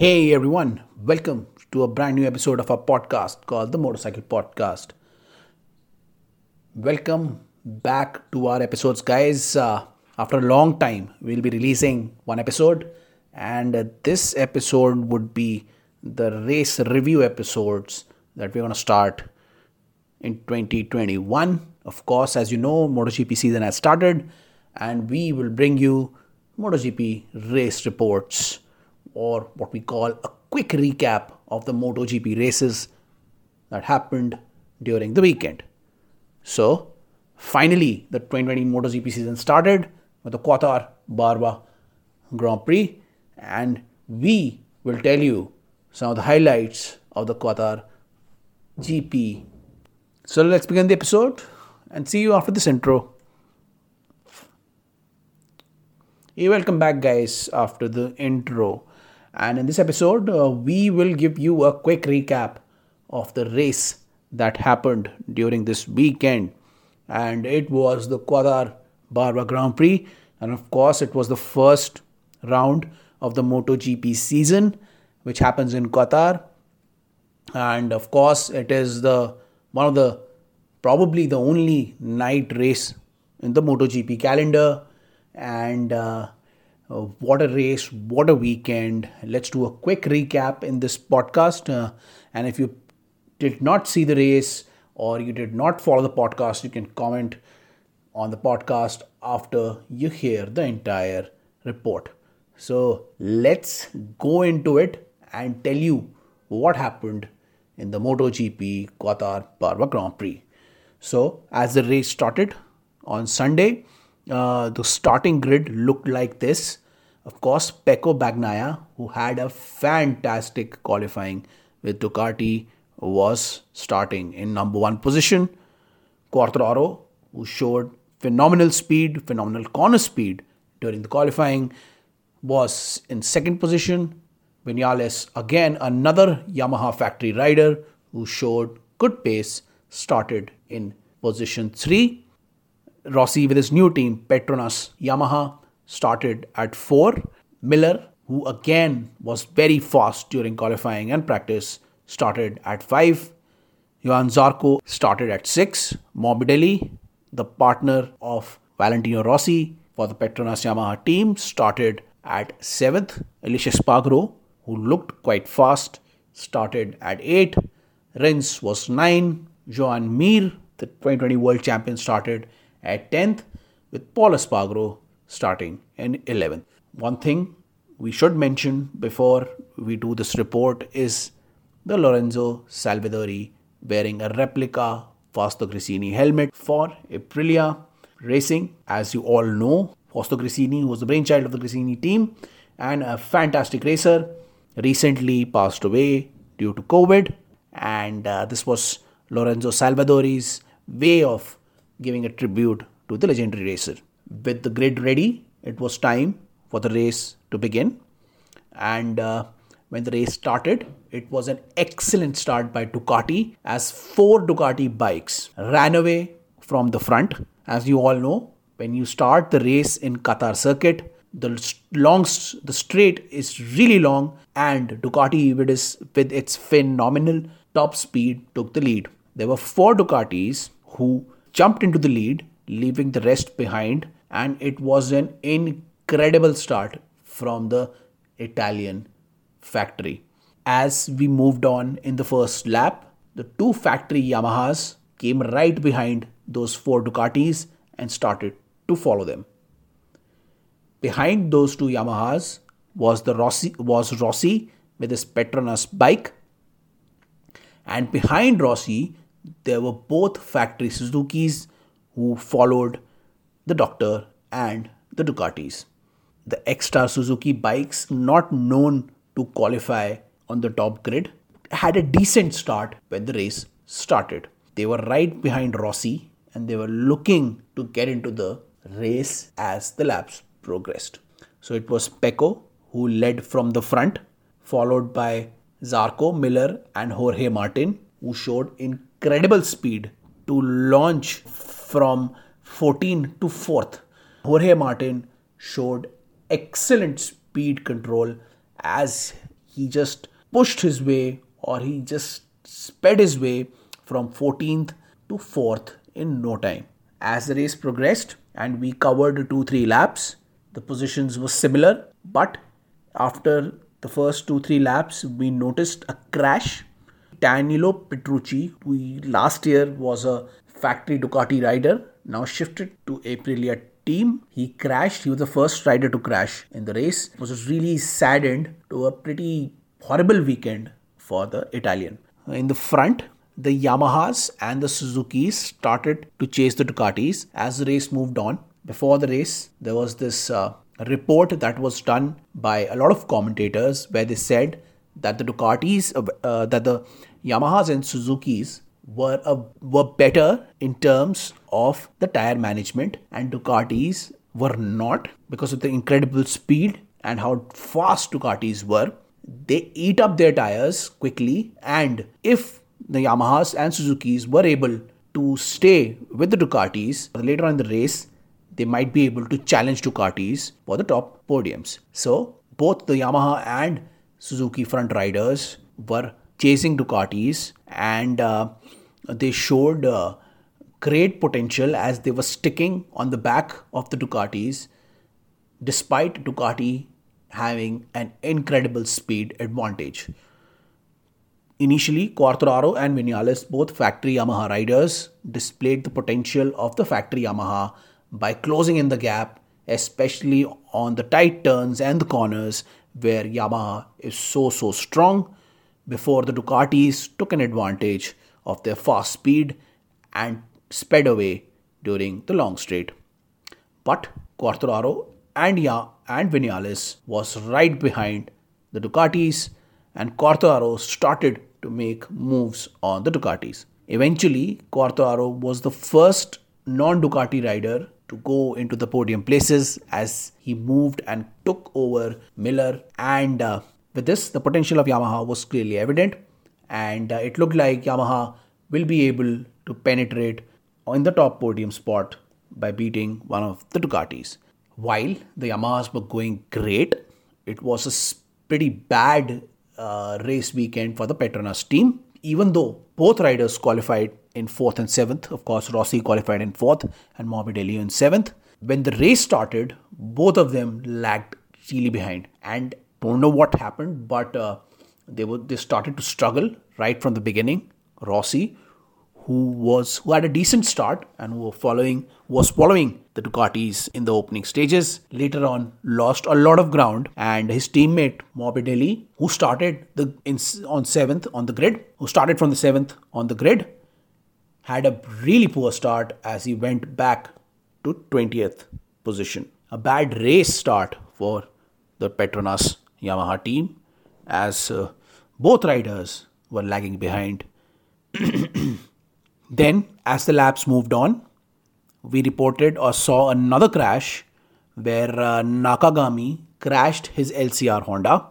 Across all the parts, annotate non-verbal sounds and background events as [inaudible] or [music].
Hey everyone, welcome to a brand new episode of our podcast called the Motopsychcle Podcast. Welcome back to our episodes, guys. Uh, after a long time, we'll be releasing one episode, and uh, this episode would be the race review episodes that we're going to start in 2021. Of course, as you know, MotoGP season has started, and we will bring you MotoGP race reports or what we call a quick recap of the MotoGP races that happened during the weekend. So, finally, the 2020 MotoGP season started with the Qatar Barwa Grand Prix, and we will tell you some of the highlights of the Qatar GP. So, let's begin the episode and see you after this intro. Hey, welcome back, guys, after the intro. And in this episode, uh, we will give you a quick recap of the race that happened during this weekend. And it was the Qatar Barwa Grand Prix. And of course, it was the first round of the MotoGP season, which happens in Qatar. And of course, it is the one of the probably the only night race in the MotoGP calendar. And uh, uh, what a race, what a weekend. Let's do a quick recap in this podcast. Uh, and if you did not see the race or you did not follow the podcast, you can comment on the podcast after you hear the entire report. So let's go into it and tell you what happened in the MotoGP Qatar Barwa Grand Prix. So, as the race started on Sunday, uh, the starting grid looked like this. Of course, Pecco Bagnaia, who had a fantastic qualifying with Ducati, was starting in number one position. Quartararo, who showed phenomenal speed, phenomenal corner speed during the qualifying, was in second position. Vinales, again another Yamaha factory rider who showed good pace, started in position 3. Rossi with his new team, Petronas Yamaha, started at 4. Miller, who again was very fast during qualifying and practice, started at 5. Johann Zarco started at 6. Morbidelli, the partner of Valentino Rossi for the Petronas Yamaha team, started at 7th. Aleix Espargaro, who looked quite fast, started at 8. Rins was 9. Joan Mir, the 2020 world champion, started at 10th, with Pol Espargaro starting in 11th. One thing we should mention before we do this report is the Lorenzo Savadori wearing a replica Fausto Gresini helmet for Aprilia Racing. As you all know, Fausto Gresini was the brainchild of the Gresini team and a fantastic racer, recently passed away due to COVID. And uh, this was Lorenzo Savadori's way of giving a tribute to the legendary racer. With the grid ready, it was time for the race to begin. And uh, when the race started, it was an excellent start by Ducati as four Ducati bikes ran away from the front. As you all know, when you start the race in Qatar circuit, the long the straight is really long and Ducati with its, with its phenomenal top speed took the lead. There were four Ducatis who jumped into the lead, leaving the rest behind, and it was an incredible start from the Italian factory. As we moved on in the first lap, the two factory Yamahas came right behind those four Ducatis and started to follow them. Behind those two Yamahas was the Rossi was Rossi with his Petronas bike, and behind Rossi there were both factory Suzuki's who followed the Doctor and the Ducatis. The Ecstar Suzuki bikes, not known to qualify on the top grid, had a decent start when the race started. They were right behind Rossi and they were looking to get into the race as the laps progressed. So it was Pecco who led from the front, followed by Zarco, Miller, and Jorge Martin, who showed incredible speed to launch from 14 to 4th. Jorge Martin showed excellent speed control as he just pushed his way or he just sped his way from 14th to 4th in no time. As the race progressed and we covered 2 3 laps, the positions were similar, but after the first 2 3 laps, we noticed a crash. Danilo Petrucci, who last year was a factory Ducati rider, now shifted to Aprilia team. He crashed. He was the first rider to crash in the race. It was really saddened to a pretty horrible weekend for the Italian. In the front, the Yamahas and the Suzuki's started to chase the Ducatis as the race moved on. Before the race, there was this uh, report that was done by a lot of commentators where they said that the Ducatis, uh, uh that the Yamahas and Suzuki's were uh, were better in terms of the tire management, and Ducatis were not because of the incredible speed and how fast Ducatis were. They eat up their tires quickly, and if the Yamahas and Suzuki's were able to stay with the Ducatis later on in the race, they might be able to challenge Ducatis for the top podiums. So, both the Yamaha and Suzuki front riders were chasing Ducatis and uh, they showed uh, great potential as they were sticking on the back of the Ducatis despite Ducati having an incredible speed advantage. Initially, Quartararo and Vinales, both factory Yamaha riders, displayed the potential of the factory Yamaha by closing in the gap, especially on the tight turns and the corners where Yamaha is so so strong before the Ducatis took an advantage of their fast speed and sped away during the long straight. But Quartararo and Ya and Vinales was right behind the Ducatis and Quartararo started to make moves on the Ducatis. Eventually, Quartararo was the first non Ducati rider to go into the podium places as he moved and took over Miller. And uh, with this, the potential of Yamaha was clearly evident, and uh, it looked like Yamaha will be able to penetrate in the top podium spot by beating one of the Ducatis. While the Yamahas were going great, it was a pretty bad uh, race weekend for the Petronas team. Even though both riders qualified in fourth and seventh, of course, Rossi qualified in fourth and Morbidelli in seventh. When the race started, both of them lagged really behind, and don't know what happened, but uh, they were they started to struggle right from the beginning. Rossi who was who had a decent start and who were following was following the Ducatis in the opening stages. Later on, lost a lot of ground, and his teammate Morbidelli, who started the in, on seventh on the grid, who started from the seventh on the grid, had a really poor start as he went back to 20th position. A bad race start for the Petronas Yamaha team as uh, both riders were lagging behind. [clears throat] Then, as the laps moved on, we reported or saw another crash where uh, Nakagami crashed his LCR Honda,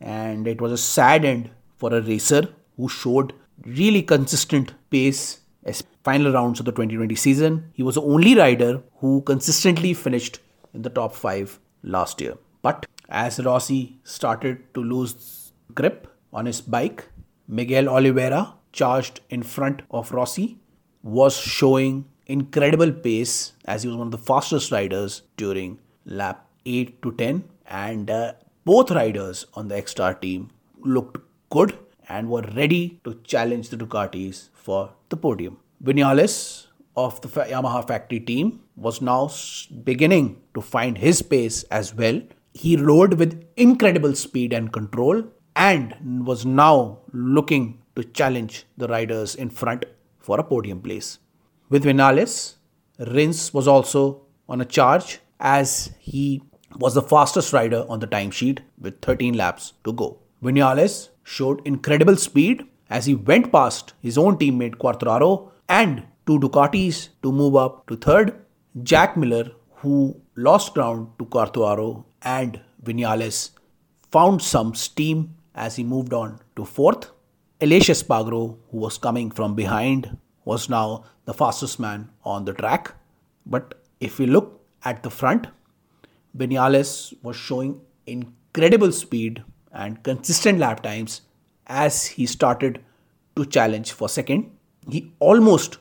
and it was a sad end for a racer who showed really consistent pace as final rounds of the 2020 season. He was the only rider who consistently finished in the top 5 last year. But as Rossi started to lose grip on his bike, Miguel Oliveira charged in front of Rossi was showing incredible pace as he was one of the fastest riders during lap 8 to 10 and uh, both riders on the Ecstar team looked good and were ready to challenge the Ducatis for the podium. Vinales of the Yamaha factory team was now beginning to find his pace as well. He rode with incredible speed and control and was now looking to challenge the riders in front for a podium place. With Vinales, Rins was also on a charge as he was the fastest rider on the timesheet with 13 laps to go. Vinales showed incredible speed as he went past his own teammate Quartararo and two Ducatis to move up to third. Jack Miller, who lost ground to Quartararo and Vinales, found some steam as he moved on to fourth. Aleix Espargaro, who was coming from behind, was now the fastest man on the track. But if we look at the front, Vinales was showing incredible speed and consistent lap times as he started to challenge for second. He almost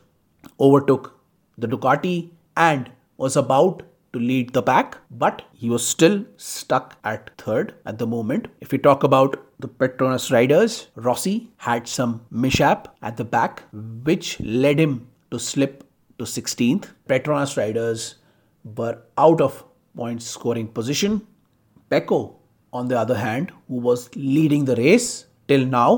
overtook the Ducati and was about to lead the pack, but he was still stuck at third at the moment. If we talk about the Petronas riders, Rossi had some mishap at the back, which led him to slip to 16th. Petronas riders were out of point scoring position. Pecco, on the other hand, who was leading the race till now,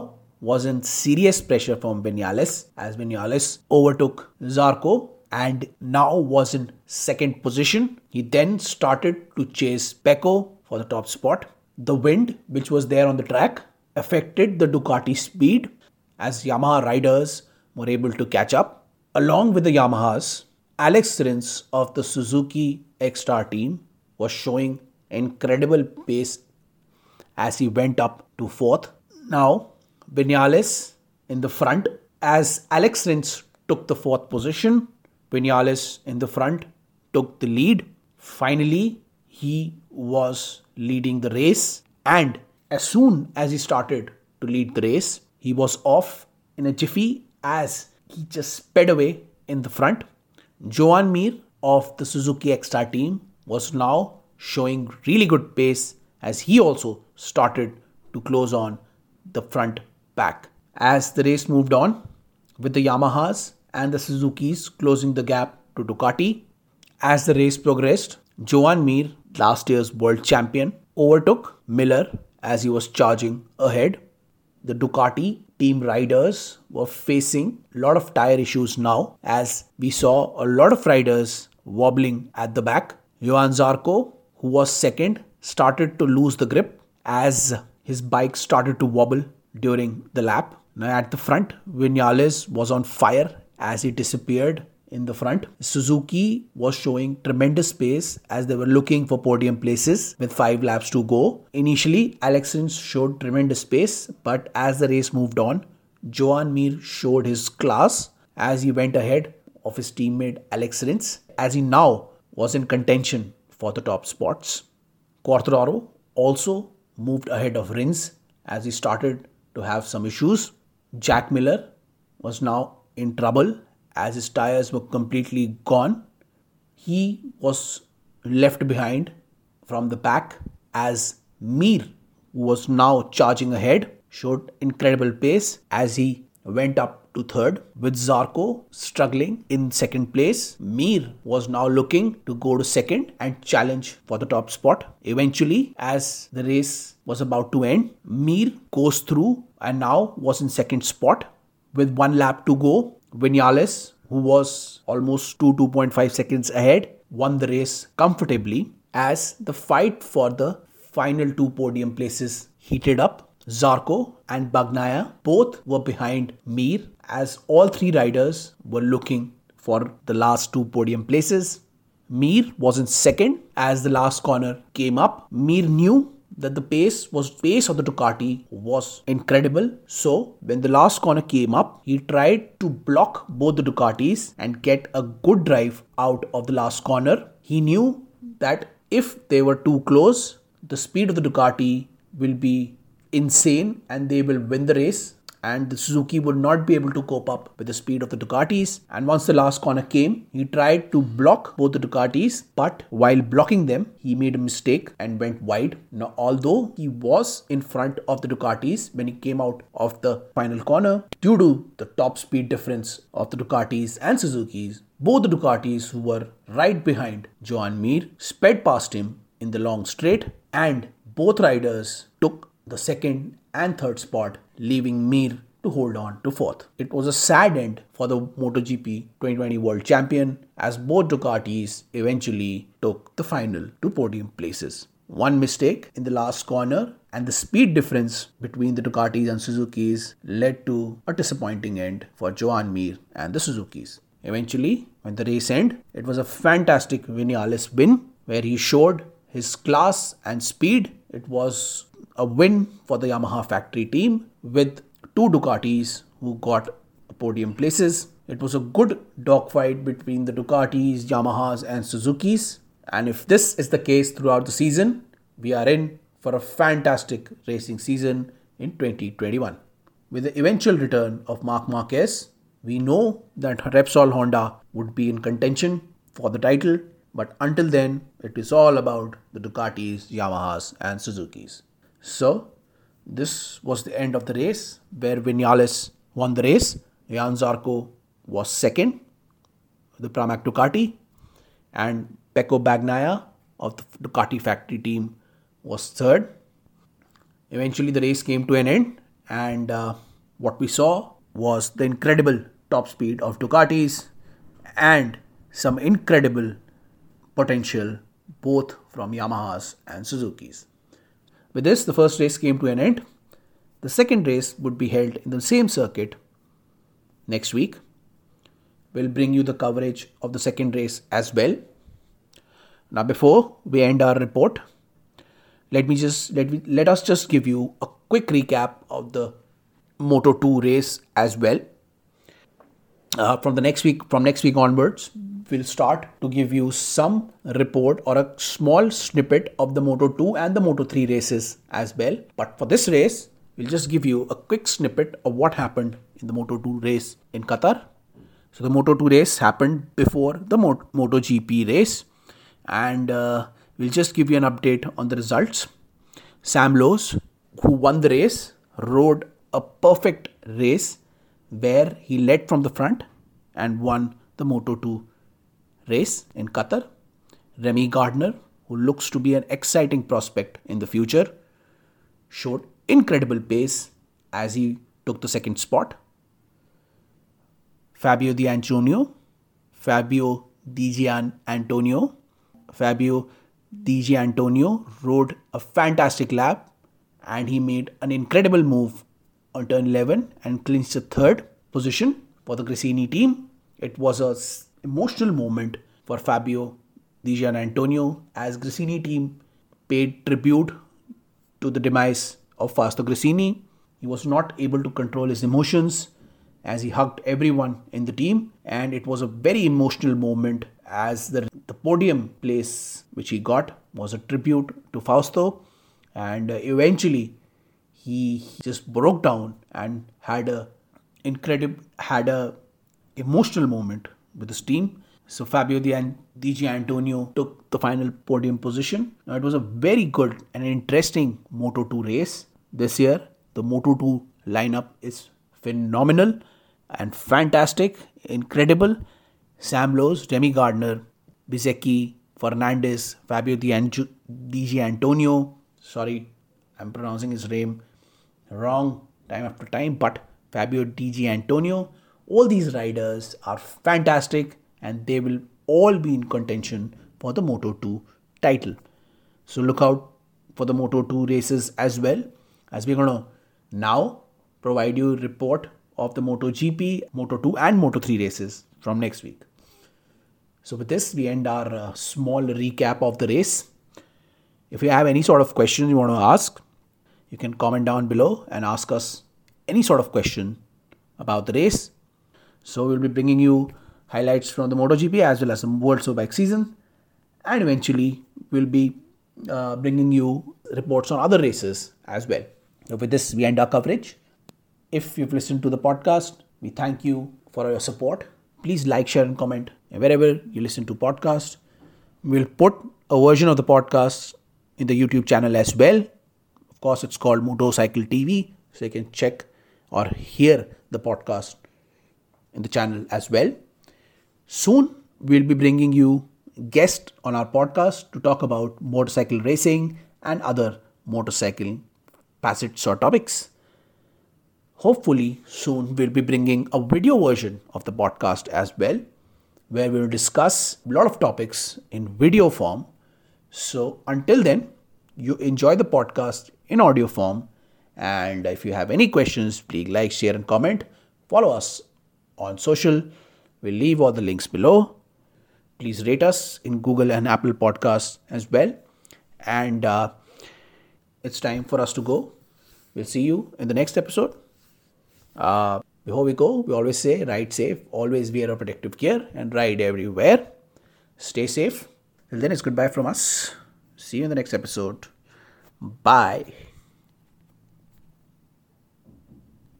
was in serious pressure from Vinales as Vinales overtook Zarco and now was in second position. He then started to chase Pecco for the top spot. The wind, which was there on the track, affected the Ducati speed as Yamaha riders were able to catch up. Along with the Yamahas, Alex Rins of the Suzuki Ecstar team was showing incredible pace as he went up to fourth. Now, Vinales in the front as Alex Rins took the fourth position Vinales in the front took the lead. Finally, he was leading the race, and as soon as he started to lead the race, he was off in a jiffy as he just sped away in the front. Joan Mir of the Suzuki Ecstar team was now showing really good pace as he also started to close on the front pack. As the race moved on with the Yamahas and the Suzuki's closing the gap to Ducati. As the race progressed, Joan Mir, last year's world champion, overtook Miller as he was charging ahead. The Ducati team riders were facing a lot of tire issues now as we saw a lot of riders wobbling at the back. Johann Zarco, who was second, started to lose the grip as his bike started to wobble during the lap. Now at the front, Vinales was on fire as he disappeared in the front. Suzuki was showing tremendous pace as they were looking for podium places with five laps to go. Initially, Alex Rins showed tremendous pace, but as the race moved on, Joan Mir showed his class as he went ahead of his teammate Alex Rins, as he now was in contention for the top spots. Quartararo also moved ahead of Rins as he started to have some issues. Jack Miller was now in trouble as his tires were completely gone. He was left behind from the pack as Mir, who was now charging ahead, showed incredible pace as he went up to third with Zarco struggling in second place. Mir was now looking to go to second and challenge for the top spot. Eventually, as the race was about to end, Mir goes through and now was in second spot with one lap to go, Vinales, who was almost 2 2.5 seconds ahead, won the race comfortably as the fight for the final two podium places heated up. Zarco and Bagnaia both were behind Mir as all three riders were looking for the last two podium places. Mir was in second as the last corner came up. Mir knew that the pace was pace of the Ducati was incredible. So when the last corner came up, he tried to block both the Ducatis and get a good drive out of the last corner. He knew that if they were too close, the speed of the Ducati will be insane and they will win the race and the Suzuki would not be able to cope up with the speed of the Ducatis. And once the last corner came, he tried to block both the Ducatis, but while blocking them, he made a mistake and went wide. Now, although he was in front of the Ducatis when he came out of the final corner, due to the top speed difference of the Ducatis and Suzuki's, both the Ducatis who were right behind Joan Mir sped past him in the long straight and both riders took the second and third spot, leaving Mir to hold on to fourth. It was a sad end for the MotoGP 2020 World Champion as both Ducatis eventually took the final two podium places. One mistake in the last corner and the speed difference between the Ducatis and Suzuki's led to a disappointing end for Joan Mir and the Suzuki's. Eventually, when the race ended, it was a fantastic Vinales win where he showed his class and speed. It was a win for the Yamaha factory team with two Ducatis who got podium places. It was a good dogfight between the Ducatis, Yamahas, and Suzuki's. And if this is the case throughout the season, we are in for a fantastic racing season in 2021. With the eventual return of Marc Marquez, we know that Repsol Honda would be in contention for the title, but until then, it is all about the Ducatis, Yamahas, and Suzuki's. So, this was the end of the race where Vinales won the race. Johann Zarco was second, the Pramac Ducati, and Pecco Bagnaia of the Ducati factory team was third. Eventually, the race came to an end, and uh, what we saw was the incredible top speed of Ducatis and some incredible potential both from Yamahas and Suzuki's. With this, the first race came to an end. The second race would be held in the same circuit next week. We'll bring you the coverage of the second race as well. Now, before we end our report, let me just let me let us just give you a quick recap of the Moto 2 race as well. Uh, from the next week, from next week onwards, we'll start to give you some report or a small snippet of the Moto 2 and the Moto 3 races as well. But for this race, we'll just give you a quick snippet of what happened in the Moto 2 race in Qatar. So the Moto 2 race happened before the Moto GP race, and uh, we'll just give you an update on the results. Sam Lowes, who won the race, rode a perfect race where he led from the front and won the Moto 2 race in Qatar. Remy Gardner, who looks to be an exciting prospect in the future, showed incredible pace as he took the second spot. Fabio Di Antonio, Fabio Di Antonio, Fabio Di Antonio rode a fantastic lap and he made an incredible move on turn 11 and clinched the third position for the Gresini team. It was a emotional moment for Fabio Di Giannantonio as Gresini team paid tribute to the demise of Fausto Gresini. He was not able to control his emotions as he hugged everyone in the team and it was a very emotional moment as the, the podium place which he got was a tribute to Fausto and eventually he just broke down and had a incredible had a emotional moment with his team so Fabio Di, Di Antonio took the final podium position. Now it was a very good and interesting Moto 2 race this year. The Moto 2 lineup is phenomenal and fantastic, incredible. Sam Lowes, Remy Gardner, Bezzecchi, Fernandez, Fabio Di, Anju- Antonio. Sorry, I'm pronouncing his name wrong time after time, but Fabio Di Antonio. All these riders are fantastic and they will all be in contention for the Moto 2 title. So look out for the Moto 2 races as well as we're going to now provide you a report of the Moto GP, Moto 2 and Moto 3 races from next week. So with this we end our uh, small recap of the race. If you have any sort of question you want to ask, you can comment down below and ask us any sort of question about the race. So we'll be bringing you highlights from the MotoGP as well as the World Superbike season, and eventually we'll be uh, bringing you reports on other races as well. So with this, we end our coverage. If you've listened to the podcast, we thank you for your support. Please like, share, and comment wherever you listen to podcasts. We'll put a version of the podcast in the YouTube channel as well. Of course, it's called Motopsychcle TV, so you can check or hear the podcast in the channel as well. Soon, we'll be bringing you guests on our podcast to talk about motorcycle racing and other motorcycle facets or topics. Hopefully, soon we'll be bringing a video version of the podcast as well, where we'll discuss a lot of topics in video form. So, until then, you enjoy the podcast in audio form. And if you have any questions, please like, share, and comment. Follow us on social We'll leave all the links below. Please rate us in Google and Apple Podcasts as well. And uh, it's time for us to go. We'll see you in the next episode. Uh, before we go, we always say ride safe, always wear a protective gear, and ride everywhere. Stay safe. Till then, it's goodbye from us. See you in the next episode. Bye.